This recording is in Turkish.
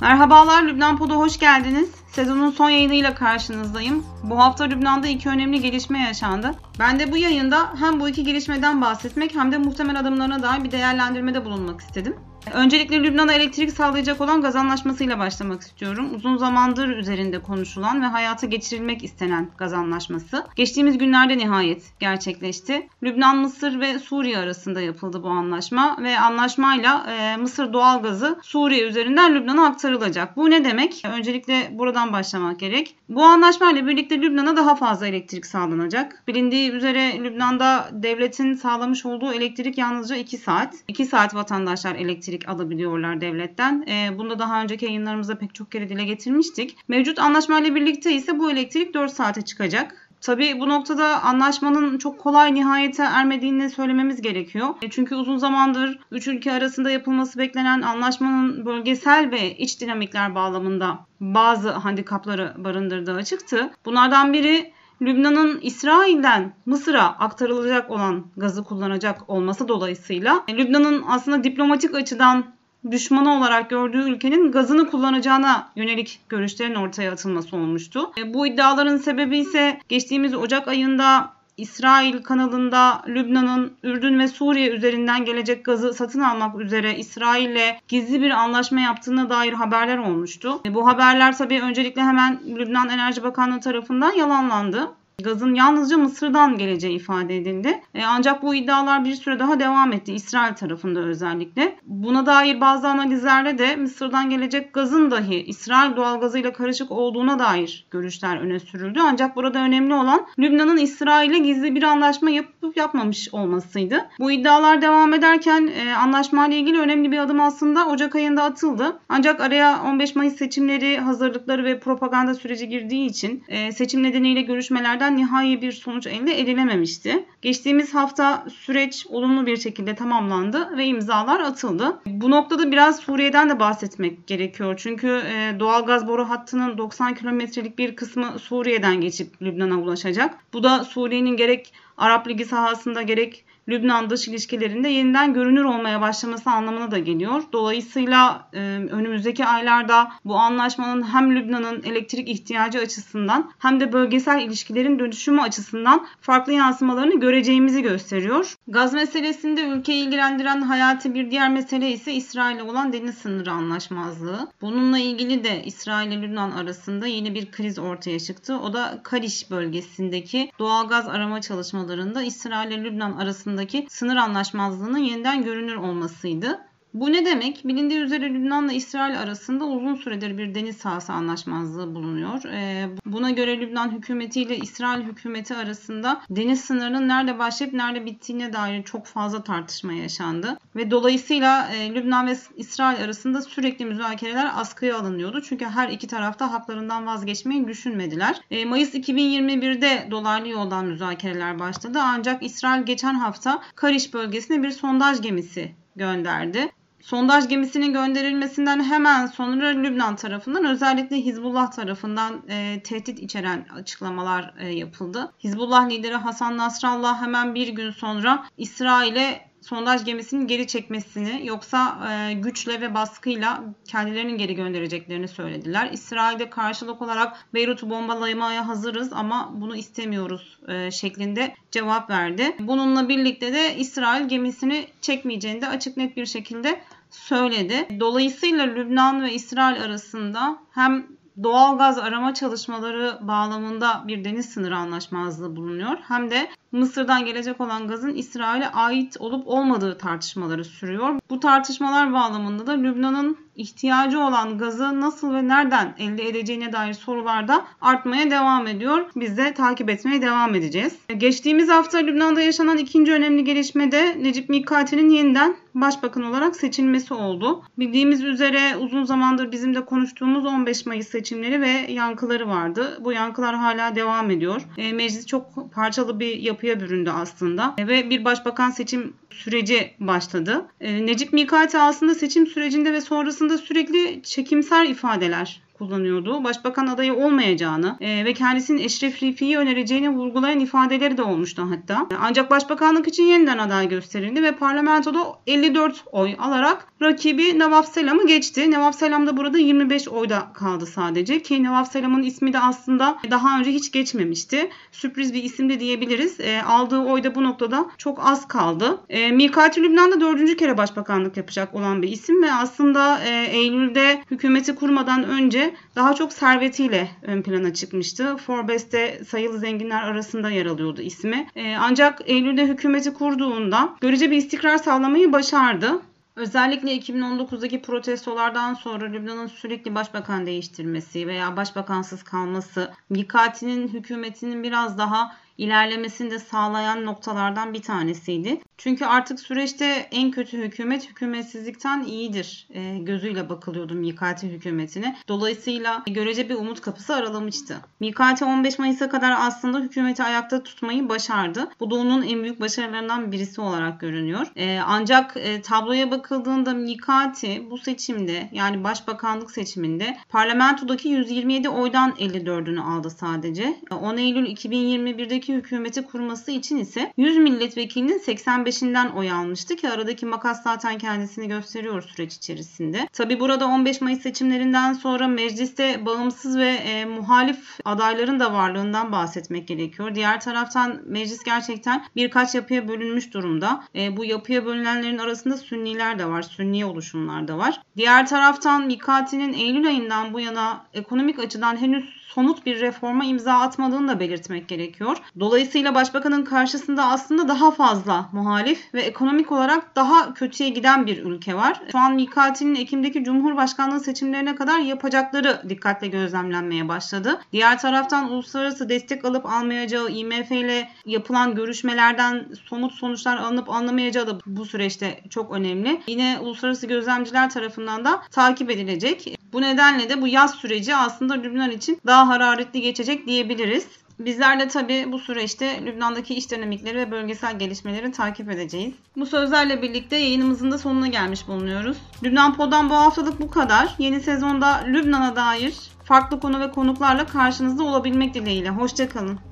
Merhabalar Lübnan Pod'a hoş geldiniz. Sezonun son yayınıyla karşınızdayım. Bu hafta Lübnan'da iki önemli gelişme yaşandı. Ben de bu yayında hem bu iki gelişmeden bahsetmek hem de muhtemel adımlarına dair bir değerlendirmede bulunmak istedim. Öncelikle Lübnan'a elektrik sağlayacak olan gaz anlaşmasıyla başlamak istiyorum. Uzun zamandır üzerinde konuşulan ve hayata geçirilmek istenen gaz anlaşması. Geçtiğimiz günlerde nihayet gerçekleşti. Lübnan, Mısır ve Suriye arasında yapıldı bu anlaşma ve anlaşmayla e, Mısır doğalgazı Suriye üzerinden Lübnan'a aktarılacak. Bu ne demek? Öncelikle buradan başlamak gerek. Bu anlaşmayla birlikte Lübnan'a daha fazla elektrik sağlanacak. Bilindiği üzere Lübnan'da devletin sağlamış olduğu elektrik yalnızca 2 saat. 2 saat vatandaşlar elektrik elektrik alabiliyorlar devletten. E, bunu da daha önceki yayınlarımızda pek çok kere dile getirmiştik. Mevcut anlaşmayla birlikte ise bu elektrik 4 saate çıkacak. Tabii bu noktada anlaşmanın çok kolay nihayete ermediğini söylememiz gerekiyor. E, çünkü uzun zamandır üç ülke arasında yapılması beklenen anlaşmanın bölgesel ve iç dinamikler bağlamında bazı handikapları barındırdığı açıktı. Bunlardan biri Lübnan'ın İsrail'den Mısır'a aktarılacak olan gazı kullanacak olması dolayısıyla e, Lübnan'ın aslında diplomatik açıdan düşmanı olarak gördüğü ülkenin gazını kullanacağına yönelik görüşlerin ortaya atılması olmuştu. E, bu iddiaların sebebi ise geçtiğimiz Ocak ayında İsrail kanalında Lübnan'ın Ürdün ve Suriye üzerinden gelecek gazı satın almak üzere İsrail'le gizli bir anlaşma yaptığına dair haberler olmuştu. Bu haberler tabii öncelikle hemen Lübnan Enerji Bakanlığı tarafından yalanlandı. Gazın yalnızca Mısır'dan geleceği ifade edildi. E, ancak bu iddialar bir süre daha devam etti İsrail tarafında özellikle. Buna dair bazı analizlerde de Mısır'dan gelecek gazın dahi İsrail doğalgazıyla karışık olduğuna dair görüşler öne sürüldü. Ancak burada önemli olan Lübnan'ın İsrail'e gizli bir anlaşma yapıp yapmamış olmasıydı. Bu iddialar devam ederken e, anlaşmayla ilgili önemli bir adım aslında Ocak ayında atıldı. Ancak araya 15 Mayıs seçimleri hazırlıkları ve propaganda süreci girdiği için e, seçim nedeniyle görüşmelerden hala nihai bir sonuç elde edilememişti. Geçtiğimiz hafta süreç olumlu bir şekilde tamamlandı ve imzalar atıldı. Bu noktada biraz Suriye'den de bahsetmek gerekiyor. Çünkü e, doğal gaz boru hattının 90 kilometrelik bir kısmı Suriye'den geçip Lübnan'a ulaşacak. Bu da Suriye'nin gerek Arap Ligi sahasında gerek Lübnan dış ilişkilerinde yeniden görünür olmaya başlaması anlamına da geliyor. Dolayısıyla e, önümüzdeki aylarda bu anlaşmanın hem Lübnan'ın elektrik ihtiyacı açısından hem de bölgesel ilişkilerin dönüşümü açısından farklı yansımalarını göreceğimizi gösteriyor. Gaz meselesinde ülkeyi ilgilendiren hayati bir diğer mesele ise İsrail'e olan deniz sınırı anlaşmazlığı. Bununla ilgili de İsrail ile Lübnan arasında yeni bir kriz ortaya çıktı. O da Kariş bölgesindeki doğal gaz arama çalışmalarında İsrail ile Lübnan arasında arasındaki sınır anlaşmazlığının yeniden görünür olmasıydı. Bu ne demek? Bilindiği üzere Lübnan'la İsrail arasında uzun süredir bir deniz sahası anlaşmazlığı bulunuyor. Ee, buna göre Lübnan hükümeti ile İsrail hükümeti arasında deniz sınırının nerede başlayıp nerede bittiğine dair çok fazla tartışma yaşandı. Ve dolayısıyla e, Lübnan ve İsrail arasında sürekli müzakereler askıya alınıyordu. Çünkü her iki tarafta haklarından vazgeçmeyi düşünmediler. E, Mayıs 2021'de dolaylı yoldan müzakereler başladı. Ancak İsrail geçen hafta Kariş bölgesine bir sondaj gemisi gönderdi. Sondaj gemisinin gönderilmesinden hemen sonra Lübnan tarafından özellikle Hizbullah tarafından e, tehdit içeren açıklamalar e, yapıldı. Hizbullah lideri Hasan Nasrallah hemen bir gün sonra İsrail'e sondaj gemisinin geri çekmesini yoksa e, güçle ve baskıyla kendilerinin geri göndereceklerini söylediler. İsrail'de karşılık olarak Beyrut'u bombalamaya hazırız ama bunu istemiyoruz e, şeklinde cevap verdi. Bununla birlikte de İsrail gemisini çekmeyeceğini de açık net bir şekilde söyledi. Dolayısıyla Lübnan ve İsrail arasında hem doğal gaz arama çalışmaları bağlamında bir deniz sınırı anlaşmazlığı bulunuyor. Hem de Mısır'dan gelecek olan gazın İsrail'e ait olup olmadığı tartışmaları sürüyor. Bu tartışmalar bağlamında da Lübnan'ın ihtiyacı olan gazı nasıl ve nereden elde edeceğine dair sorular da artmaya devam ediyor. Biz de takip etmeye devam edeceğiz. Geçtiğimiz hafta Lübnan'da yaşanan ikinci önemli gelişme de Necip Mikati'nin yeniden başbakan olarak seçilmesi oldu. Bildiğimiz üzere uzun zamandır bizim de konuştuğumuz 15 Mayıs seçimleri ve yankıları vardı. Bu yankılar hala devam ediyor. E, meclis çok parçalı bir yapıya büründü aslında e, ve bir başbakan seçim süreci başladı. E, Necip Mikati aslında seçim sürecinde ve sonrasında sürekli çekimser ifadeler kullanıyordu. Başbakan adayı olmayacağını e, ve kendisinin Eşref Rifi'yi önereceğini vurgulayan ifadeleri de olmuştu hatta. Ancak başbakanlık için yeniden aday gösterildi ve parlamentoda 54 oy alarak rakibi Nevaf Selam'ı geçti. Nevaf Selam da burada 25 oyda kaldı sadece ki Nevaf Selam'ın ismi de aslında daha önce hiç geçmemişti. Sürpriz bir isim de diyebiliriz. E, aldığı oy da bu noktada çok az kaldı. E, Mikati Lübnan'da dördüncü kere başbakanlık yapacak olan bir isim ve aslında e, Eylül'de hükümeti kurmadan önce daha çok servetiyle ön plana çıkmıştı. Forbes'te sayılı zenginler arasında yer alıyordu ismi. E, ancak Eylül'de hükümeti kurduğunda görece bir istikrar sağlamayı başardı. Özellikle 2019'daki protestolardan sonra Lübnan'ın sürekli başbakan değiştirmesi veya başbakansız kalması, Mikati'nin hükümetinin biraz daha ilerlemesini de sağlayan noktalardan bir tanesiydi. Çünkü artık süreçte en kötü hükümet hükümetsizlikten iyidir e, gözüyle bakılıyordu Mikati hükümetine. Dolayısıyla görece bir umut kapısı aralamıştı. Mikati 15 Mayıs'a kadar aslında hükümeti ayakta tutmayı başardı. Bu da onun en büyük başarılarından birisi olarak görünüyor. E, ancak e, tabloya bakıldığında Mikati bu seçimde yani başbakanlık seçiminde parlamentodaki 127 oydan 54'ünü aldı sadece. 10 Eylül 2021'deki hükümeti kurması için ise 100 milletvekilinin 85'inden oy almıştı ki aradaki makas zaten kendisini gösteriyor süreç içerisinde. Tabi burada 15 Mayıs seçimlerinden sonra mecliste bağımsız ve e, muhalif adayların da varlığından bahsetmek gerekiyor. Diğer taraftan meclis gerçekten birkaç yapıya bölünmüş durumda. E, bu yapıya bölünenlerin arasında Sünniler de var, Sünni oluşumlar da var. Diğer taraftan Mikati'nin Eylül ayından bu yana ekonomik açıdan henüz somut bir reforma imza atmadığını da belirtmek gerekiyor. Dolayısıyla başbakanın karşısında aslında daha fazla muhalif ve ekonomik olarak daha kötüye giden bir ülke var. Şu an Mikati'nin Ekim'deki Cumhurbaşkanlığı seçimlerine kadar yapacakları dikkatle gözlemlenmeye başladı. Diğer taraftan uluslararası destek alıp almayacağı IMF ile yapılan görüşmelerden somut sonuçlar alınıp alınamayacağı da bu süreçte çok önemli. Yine uluslararası gözlemciler tarafından da takip edilecek. Bu nedenle de bu yaz süreci aslında Lübnan için daha hararetli geçecek diyebiliriz. Bizler de tabii bu süreçte Lübnan'daki iş dinamikleri ve bölgesel gelişmeleri takip edeceğiz. Bu sözlerle birlikte yayınımızın da sonuna gelmiş bulunuyoruz. Lübnan Pod'dan bu haftalık bu kadar. Yeni sezonda Lübnan'a dair farklı konu ve konuklarla karşınızda olabilmek dileğiyle. Hoşçakalın.